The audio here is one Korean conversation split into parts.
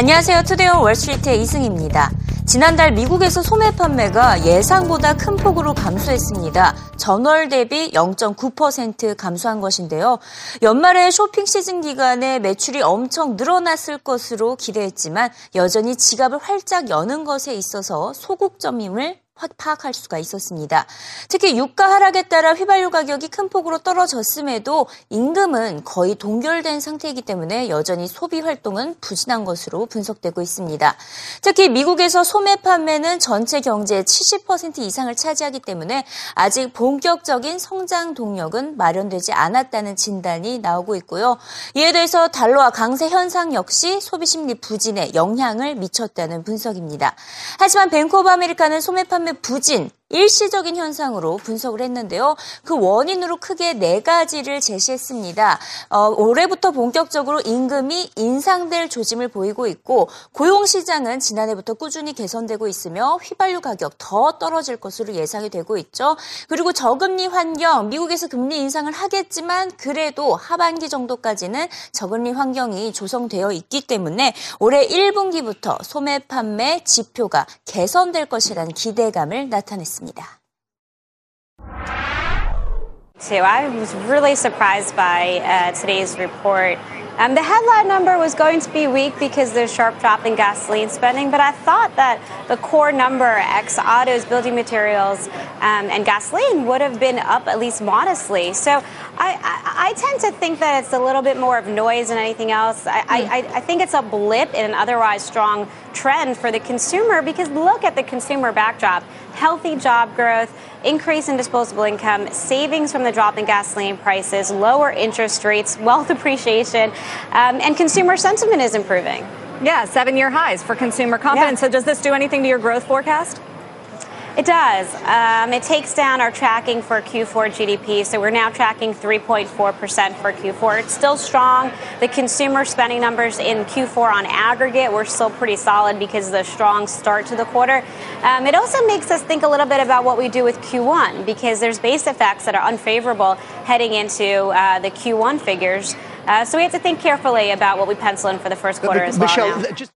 안녕하세요. 투데이온 월스트리트의 이승입니다. 지난달 미국에서 소매 판매가 예상보다 큰 폭으로 감소했습니다. 전월 대비 0.9% 감소한 것인데요. 연말에 쇼핑 시즌 기간에 매출이 엄청 늘어났을 것으로 기대했지만 여전히 지갑을 활짝 여는 것에 있어서 소극점임을 파악할 수가 있었습니다. 특히 유가 하락에 따라 휘발유 가격이 큰 폭으로 떨어졌음에도 임금은 거의 동결된 상태이기 때문에 여전히 소비 활동은 부진한 것으로 분석되고 있습니다. 특히 미국에서 소매 판매는 전체 경제의 70% 이상을 차지하기 때문에 아직 본격적인 성장 동력은 마련되지 않았다는 진단이 나오고 있고요. 이에 대해서 달러화 강세 현상 역시 소비 심리 부진에 영향을 미쳤다는 분석입니다. 하지만 오브 아메리카는 소매 판매 부진, 일시적인 현상으로 분석을 했는데요. 그 원인으로 크게 네 가지를 제시했습니다. 어, 올해부터 본격적으로 임금이 인상될 조짐을 보이고 있고 고용 시장은 지난해부터 꾸준히 개선되고 있으며 휘발유 가격 더 떨어질 것으로 예상이 되고 있죠. 그리고 저금리 환경, 미국에서 금리 인상을 하겠지만 그래도 하반기 정도까지는 저금리 환경이 조성되어 있기 때문에 올해 1분기부터 소매 판매 지표가 개선될 것이라는 기대감을 나타냈습니다. Too. I was really surprised by uh, today's report. Um, the headline number was going to be weak because there's sharp drop in gasoline spending, but I thought that the core number, ex autos, building materials, um, and gasoline, would have been up at least modestly. So I, I, I, tend to think that it's a little bit more of noise than anything else. I, I, I think it's a blip in an otherwise strong trend for the consumer because look at the consumer backdrop healthy job growth, increase in disposable income, savings from the drop in gasoline prices, lower interest rates, wealth appreciation, um, and consumer sentiment is improving. Yeah, seven year highs for consumer confidence. Yeah. So, does this do anything to your growth forecast? It does. Um, it takes down our tracking for Q4 GDP. So we're now tracking 3.4% for Q4. It's still strong. The consumer spending numbers in Q4 on aggregate were still pretty solid because of the strong start to the quarter. Um, it also makes us think a little bit about what we do with Q1 because there's base effects that are unfavorable heading into uh, the Q1 figures. Uh, so we have to think carefully about what we pencil in for the first quarter as well. Michelle,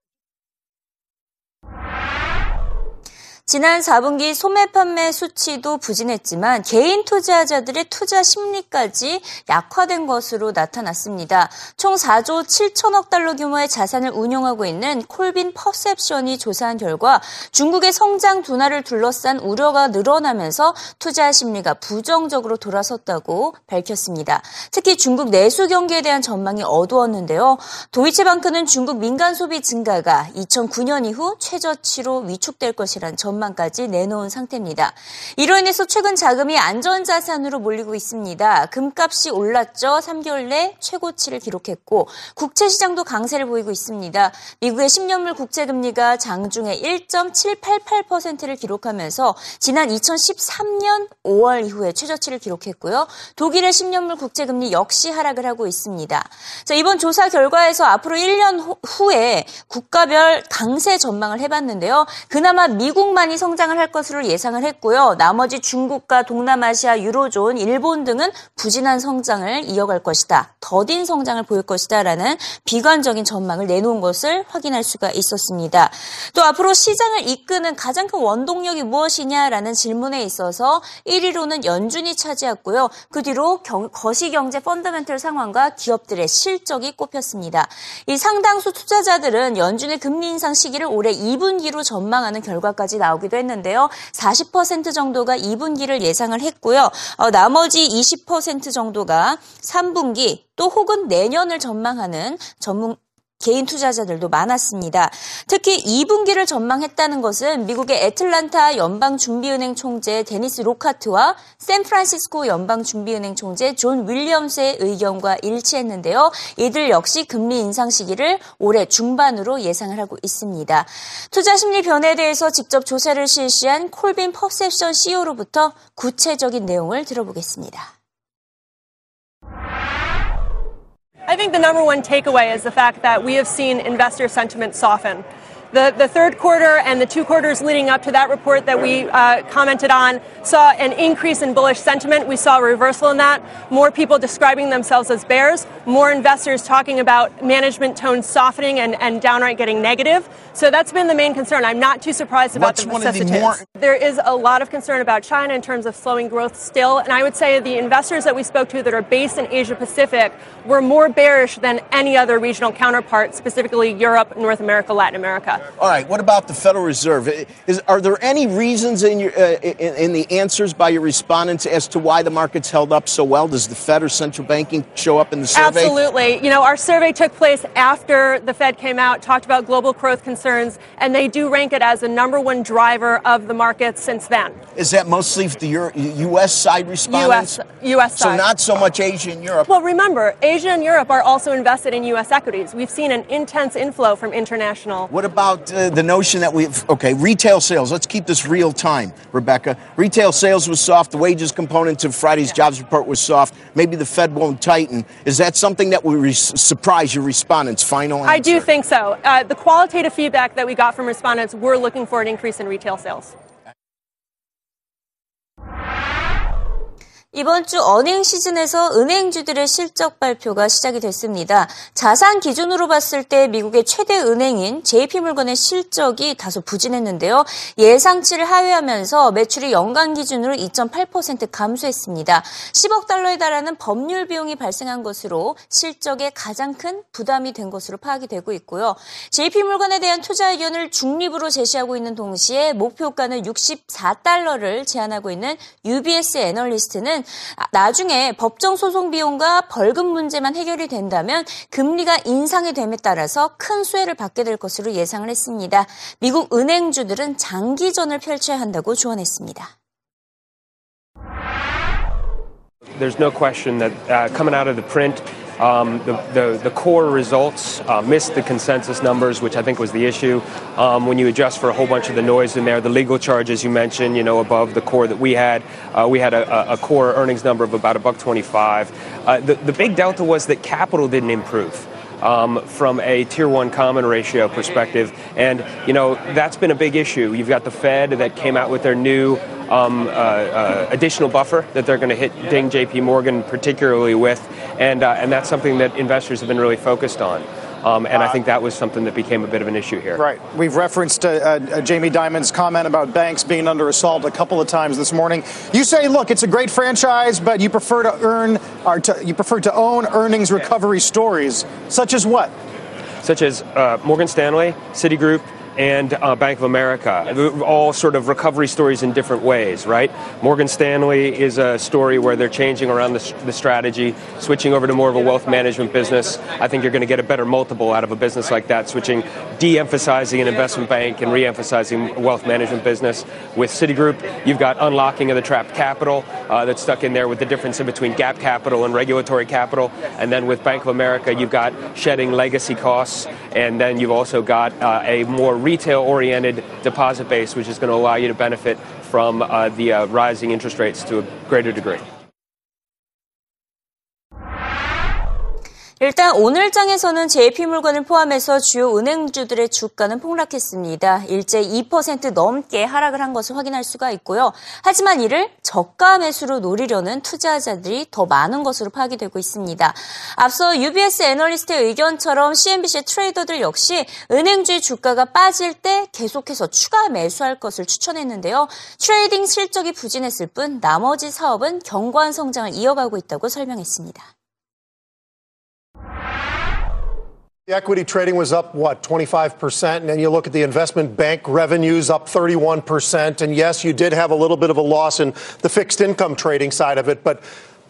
지난 4분기 소매 판매 수치도 부진했지만 개인 투자자들의 투자 심리까지 약화된 것으로 나타났습니다. 총 4조 7천억 달러 규모의 자산을 운용하고 있는 콜빈 퍼셉션이 조사한 결과 중국의 성장 둔화를 둘러싼 우려가 늘어나면서 투자 심리가 부정적으로 돌아섰다고 밝혔습니다. 특히 중국 내수 경기에 대한 전망이 어두웠는데요. 도이체방크는 중국 민간 소비 증가가 2009년 이후 최저치로 위축될 것이란 전망 전망까지 내놓은 상태입니다. 이로 인해서 최근 자금이 안전자산으로 몰리고 있습니다. 금값이 올랐죠. 3개월 내 최고치를 기록했고 국채 시장도 강세를 보이고 있습니다. 미국의 10년물 국채 금리가 장중에 1.788%를 기록하면서 지난 2013년 5월 이후에 최저치를 기록했고요. 독일의 10년물 국채 금리 역시 하락을 하고 있습니다. 자, 이번 조사 결과에서 앞으로 1년 후에 국가별 강세 전망을 해봤는데요. 그나마 미국만 미국만이 성장을 할 것으로 예상을 했고요. 나머지 중국과 동남아시아, 유로존, 일본 등은 부진한 성장을 이어갈 것이다. 더딘 성장을 보일 것이다라는 비관적인 전망을 내놓은 것을 확인할 수가 있었습니다. 또 앞으로 시장을 이끄는 가장 큰 원동력이 무엇이냐라는 질문에 있어서 1위로는 연준이 차지했고요. 그 뒤로 경, 거시경제 펀더멘털 상황과 기업들의 실적이 꼽혔습니다. 이 상당수 투자자들은 연준의 금리 인상 시기를 올해 2분기로 전망하는 결과까지 나오고 나오기도 했는데요. 40% 정도가 2분기를 예상을 했고요. 어, 나머지 20% 정도가 3분기 또 혹은 내년을 전망하는 전문 개인 투자자들도 많았습니다. 특히 2분기를 전망했다는 것은 미국의 애틀란타 연방준비은행 총재 데니스 록하트와 샌프란시스코 연방준비은행 총재 존 윌리엄스의 의견과 일치했는데요. 이들 역시 금리 인상 시기를 올해 중반으로 예상을 하고 있습니다. 투자 심리 변화에 대해서 직접 조사를 실시한 콜빈 퍼셉션 CEO로부터 구체적인 내용을 들어보겠습니다. I think the number one takeaway is the fact that we have seen investor sentiment soften. The, the third quarter and the two quarters leading up to that report that we uh, commented on saw an increase in bullish sentiment. We saw a reversal in that. More people describing themselves as bears, more investors talking about management tone softening and, and downright getting negative. So that's been the main concern. I'm not too surprised about What's the of the more- There is a lot of concern about China in terms of slowing growth still. And I would say the investors that we spoke to that are based in Asia Pacific were more bearish than any other regional counterpart, specifically Europe, North America, Latin America. All right. What about the Federal Reserve? Is, are there any reasons in your uh, in, in the answers by your respondents as to why the markets held up so well? Does the Fed or central banking show up in the survey? Absolutely. You know, our survey took place after the Fed came out, talked about global growth concerns, and they do rank it as the number one driver of the market since then. Is that mostly the Euro- U.S. side respondents? U.S. U.S. So not so much Asia and Europe. Well, remember, Asia and Europe are also invested in U.S. equities. We've seen an intense inflow from international. What about uh, the notion that we've, okay, retail sales? Let's keep this real time, Rebecca. Retail sales was soft. The wages component of Friday's jobs report was soft. Maybe the Fed won't tighten. Is that something that will re- surprise your respondents? Final answer. I do think so. Uh, the qualitative feedback that we got from respondents were looking for an increase in retail sales. 이번 주 어닝 시즌에서 은행주들의 실적 발표가 시작이 됐습니다. 자산 기준으로 봤을 때 미국의 최대 은행인 JP물건의 실적이 다소 부진했는데요. 예상치를 하회하면서 매출이 연간 기준으로 2.8% 감소했습니다. 10억 달러에 달하는 법률 비용이 발생한 것으로 실적에 가장 큰 부담이 된 것으로 파악이 되고 있고요. JP물건에 대한 투자 의견을 중립으로 제시하고 있는 동시에 목표가는 64달러를 제한하고 있는 UBS 애널리스트는 나중에 법정 소송 비용과 벌금 문제만 해결이 된다면 금리가 인상이 됨에 따라서 큰 수혜를 받게 될 것으로 예상을 했습니다. 미국 은행주들은 장기전을 펼쳐야 한다고 조언했습니다. There's no question that uh, coming out of the print, um, the, the, the core results uh, missed the consensus numbers, which I think was the issue. Um, when you adjust for a whole bunch of the noise in there, the legal charges you mentioned, you know, above the core that we had, uh, we had a, a core earnings number of about a buck 25. Uh, the, the big delta was that capital didn't improve. Um, from a tier one common ratio perspective. And, you know, that's been a big issue. You've got the Fed that came out with their new um, uh, uh, additional buffer that they're going to hit ding JP Morgan particularly with. And, uh, and that's something that investors have been really focused on. Um, and I think that was something that became a bit of an issue here. Right. We've referenced uh, uh, Jamie Dimon's comment about banks being under assault a couple of times this morning. You say, look, it's a great franchise, but you prefer to earn or to, you prefer to own earnings recovery stories, such as what? Such as uh, Morgan Stanley, Citigroup, and uh, Bank of America, all sort of recovery stories in different ways, right? Morgan Stanley is a story where they're changing around the, the strategy, switching over to more of a wealth management business. I think you're going to get a better multiple out of a business like that, switching, de-emphasizing an investment bank and re-emphasizing wealth management business. With Citigroup, you've got unlocking of the trapped capital uh, that's stuck in there with the difference in between gap capital and regulatory capital. And then with Bank of America, you've got shedding legacy costs, and then you've also got uh, a more retail oriented deposit base, which is going to allow you to benefit from uh, the uh, rising interest rates to a greater degree. 일단 오늘 장에서는 JP물건을 포함해서 주요 은행주들의 주가는 폭락했습니다. 일제 2% 넘게 하락을 한 것을 확인할 수가 있고요. 하지만 이를 저가 매수로 노리려는 투자자들이 더 많은 것으로 파악이 되고 있습니다. 앞서 UBS 애널리스트의 의견처럼 CNBC 트레이더들 역시 은행주의 주가가 빠질 때 계속해서 추가 매수할 것을 추천했는데요. 트레이딩 실적이 부진했을 뿐 나머지 사업은 견고한 성장을 이어가고 있다고 설명했습니다. The equity trading was up, what, 25%? And then you look at the investment bank revenues up 31%. And yes, you did have a little bit of a loss in the fixed income trading side of it, but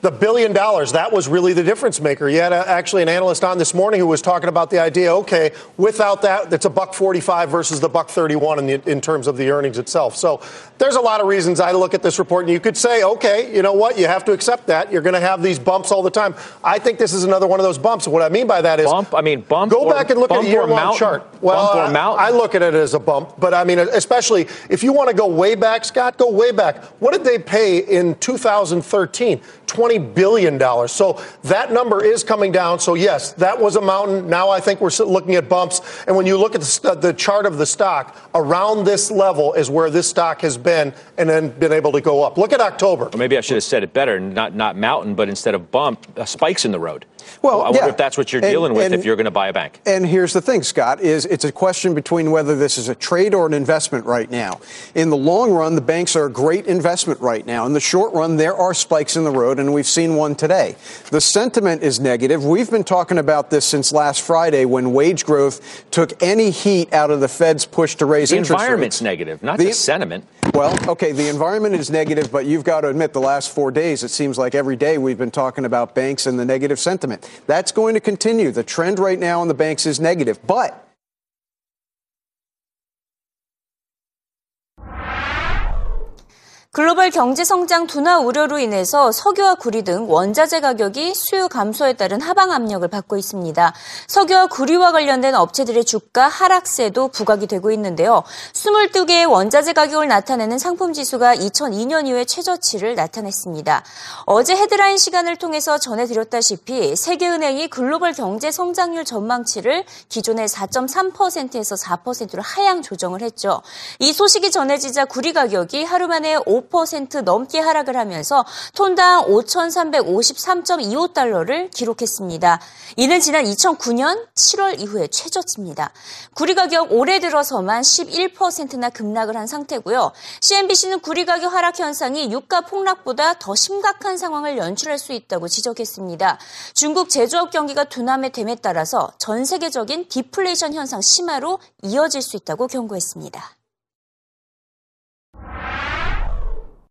the billion dollars, that was really the difference maker. You had a, actually an analyst on this morning who was talking about the idea, okay, without that, it's a buck 45 versus the buck 31 in, the, in terms of the earnings itself. So there's a lot of reasons I look at this report and you could say, okay, you know what, you have to accept that. You're going to have these bumps all the time. I think this is another one of those bumps. What I mean by that is bump. I mean bump. Go or, back and look at a year long chart. Well, I- I look at it as a bump, but I mean, especially if you want to go way back, Scott, go way back. What did they pay in 2013? $20 billion. So that number is coming down. So, yes, that was a mountain. Now I think we're looking at bumps. And when you look at the, chart of the stock, around this level is where this stock has been and then been able to go up. Look at October. Maybe I should have said it better, not, not mountain, but instead of bump, uh, spikes in the road. Well, I wonder yeah. if that's what you're And- dealing with and- if you're going to buy a bank. And here's the thing, Scott, is it's a question between whether this is a trade or an investment right now. In the long run, the banks are a great investment right now. In the short run, there are spikes in the road, and we've seen one today. The sentiment is negative. We've been talking about this since last Friday when wage growth took any heat out of the Fed's push to raise The interest environment's rates. negative, not The- the sentiment. Well, okay, the environment is negative, but you've got to admit the last four days, it seems like every day we've been talking about banks and the negative sentiment. That's going to continue. The trend right now on the banks is negative, but 글로벌 경제 성장 둔화 우려로 인해서 석유와 구리 등 원자재 가격이 수요 감소에 따른 하방 압력을 받고 있습니다. 석유와 구리와 관련된 업체들의 주가 하락세도 부각이 되고 있는데요. 22개의 원자재 가격을 나타내는 상품 지수가 2002년 이후에 최저치를 나타냈습니다. 어제 헤드라인 시간을 통해서 전해드렸다시피 세계은행이 글로벌 경제 성장률 전망치를 기존의 4.3%에서 4%로 하향 조정을 했죠. 이 소식이 전해지자 구리 가격이 하루 만에 5% 넘게 하락을 하면서 톤당 5,353.25달러를 기록했습니다. 이는 지난 2009년 7월 이후의 최저치입니다. 구리 가격 올해 들어서만 11%나 급락을 한 상태고요. CNBC는 구리 가격 하락 현상이 유가 폭락보다 더 심각한 상황을 연출할 수 있다고 지적했습니다. 중국 제조업 경기가 둔함의 됨에 따라서 전 세계적인 디플레이션 현상 심화로 이어질 수 있다고 경고했습니다.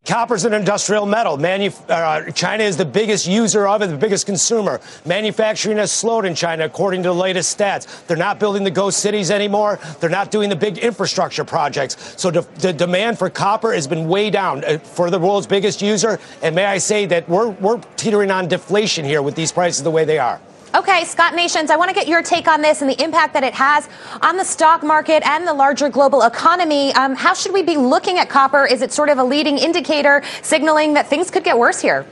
Copper's an industrial metal. Uh, China is the biggest user of it, the biggest consumer. Manufacturing has slowed in China, according to the latest stats. They're not building the ghost cities anymore. They're not doing the big infrastructure projects. So the, the demand for copper has been way down uh, for the world's biggest user. And may I say that we're, we're teetering on deflation here with these prices the way they are. Okay, Scott Nations, I want to get your take on this and the impact that it has on the stock market and the larger global economy. Um, how should we be looking at copper? Is it sort of a leading indicator signaling that things could get worse here?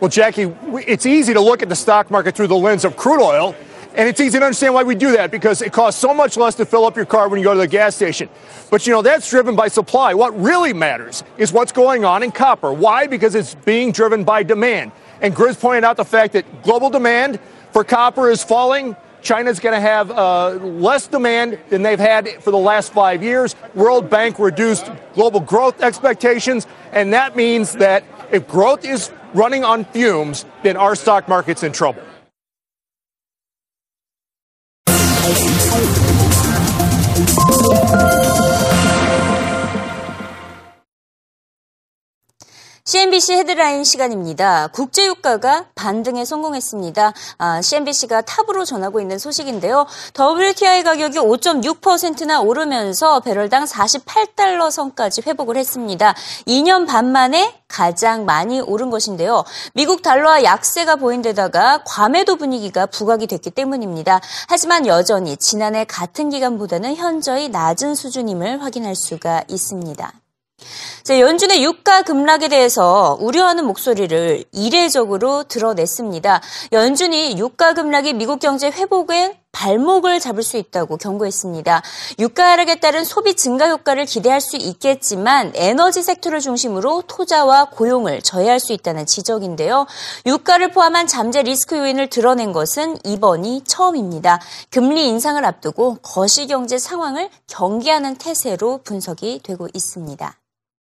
Well, Jackie, it's easy to look at the stock market through the lens of crude oil, and it's easy to understand why we do that because it costs so much less to fill up your car when you go to the gas station. But you know, that's driven by supply. What really matters is what's going on in copper. Why? Because it's being driven by demand. And Grizz pointed out the fact that global demand for copper is falling. China's going to have uh, less demand than they've had for the last five years. World Bank reduced global growth expectations, and that means that if growth is running on fumes, then our stock market's in trouble. CNBC 헤드라인 시간입니다. 국제유가가 반등에 성공했습니다. 아, CNBC가 탑으로 전하고 있는 소식인데요. WTI 가격이 5.6%나 오르면서 배럴당 48달러 선까지 회복을 했습니다. 2년 반 만에 가장 많이 오른 것인데요. 미국 달러와 약세가 보인 데다가 과매도 분위기가 부각이 됐기 때문입니다. 하지만 여전히 지난해 같은 기간보다는 현저히 낮은 수준임을 확인할 수가 있습니다. 자, 연준의 유가 급락에 대해서 우려하는 목소리를 이례적으로 드러냈습니다. 연준이 유가 급락이 미국 경제 회복에 발목을 잡을 수 있다고 경고했습니다. 유가 하락에 따른 소비 증가 효과를 기대할 수 있겠지만 에너지 섹터를 중심으로 투자와 고용을 저해할 수 있다는 지적인데요. 유가를 포함한 잠재 리스크 요인을 드러낸 것은 이번이 처음입니다. 금리 인상을 앞두고 거시경제 상황을 경계하는 태세로 분석이 되고 있습니다.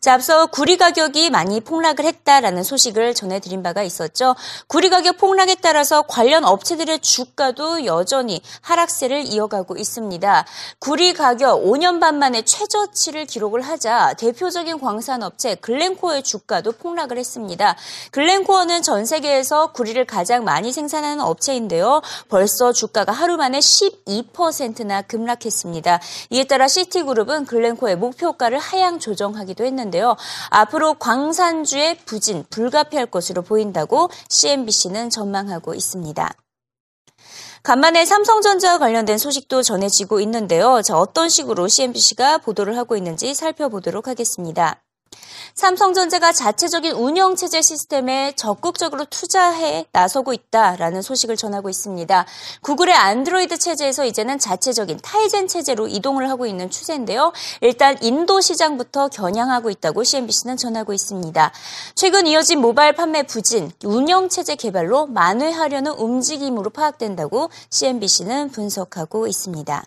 자, 앞서 구리 가격이 많이 폭락을 했다라는 소식을 전해드린 바가 있었죠. 구리 가격 폭락에 따라서 관련 업체들의 주가도 여전히 하락세를 이어가고 있습니다. 구리 가격 5년 반 만에 최저치를 기록을 하자 대표적인 광산업체 글렌코어의 주가도 폭락을 했습니다. 글렌코어는 전 세계에서 구리를 가장 많이 생산하는 업체인데요. 벌써 주가가 하루 만에 12%나 급락했습니다. 이에 따라 시티그룹은 글렌코어의 목표가를 하향 조정하기도 했는데 요. 앞으로 광산주의 부진 불가피할 것으로 보인다고 CNBC는 전망하고 있습니다. 간만에 삼성전자와 관련된 소식도 전해지고 있는데요. 자, 어떤 식으로 CNBC가 보도를 하고 있는지 살펴보도록 하겠습니다. 삼성전자가 자체적인 운영체제 시스템에 적극적으로 투자해 나서고 있다라는 소식을 전하고 있습니다. 구글의 안드로이드 체제에서 이제는 자체적인 타이젠 체제로 이동을 하고 있는 추세인데요. 일단 인도 시장부터 겨냥하고 있다고 CNBC는 전하고 있습니다. 최근 이어진 모바일 판매 부진, 운영체제 개발로 만회하려는 움직임으로 파악된다고 CNBC는 분석하고 있습니다.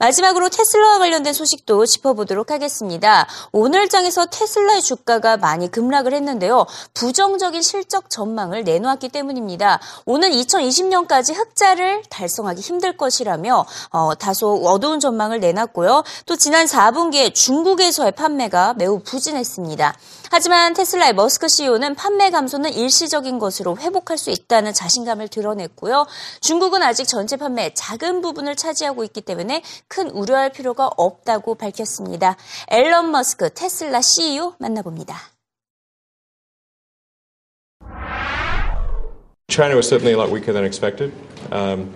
마지막으로 테슬라와 관련된 소식도 짚어보도록 하겠습니다. 오늘 장에서 테슬라의 주가가 많이 급락을 했는데요. 부정적인 실적 전망을 내놓았기 때문입니다. 오는 2020년까지 흑자를 달성하기 힘들 것이라며 어, 다소 어두운 전망을 내놨고요. 또 지난 4분기에 중국에서의 판매가 매우 부진했습니다. 하지만 테슬라의 머스크 CEO는 판매 감소는 일시적인 것으로 회복할 수 있다는 자신감을 드러냈고요. 중국은 아직 전체 판매의 작은 부분을 차지하고 있기 때문에 큰 우려할 필요가 없다고 밝혔습니다. 앨런 머스크 테슬라 CEO 만나봅니다. China was certainly a lot weaker than expected. Um,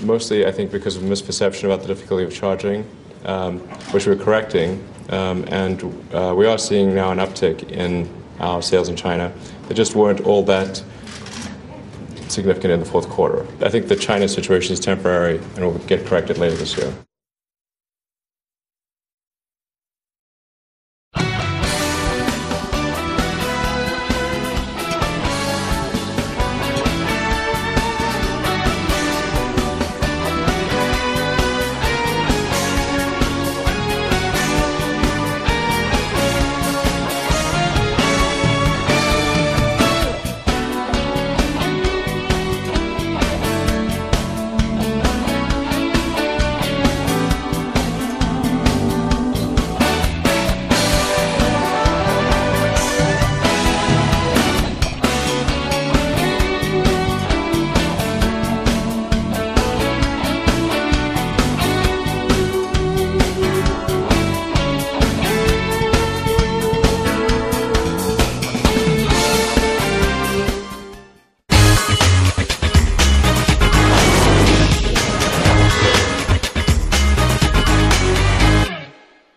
mostly, I think, because of misperception about the difficulty of charging, um, which we're correcting. Um, and uh, we are seeing now an uptick in our sales in China. They just weren't all that significant in the fourth quarter. I think the China situation is temporary and will get corrected later this year.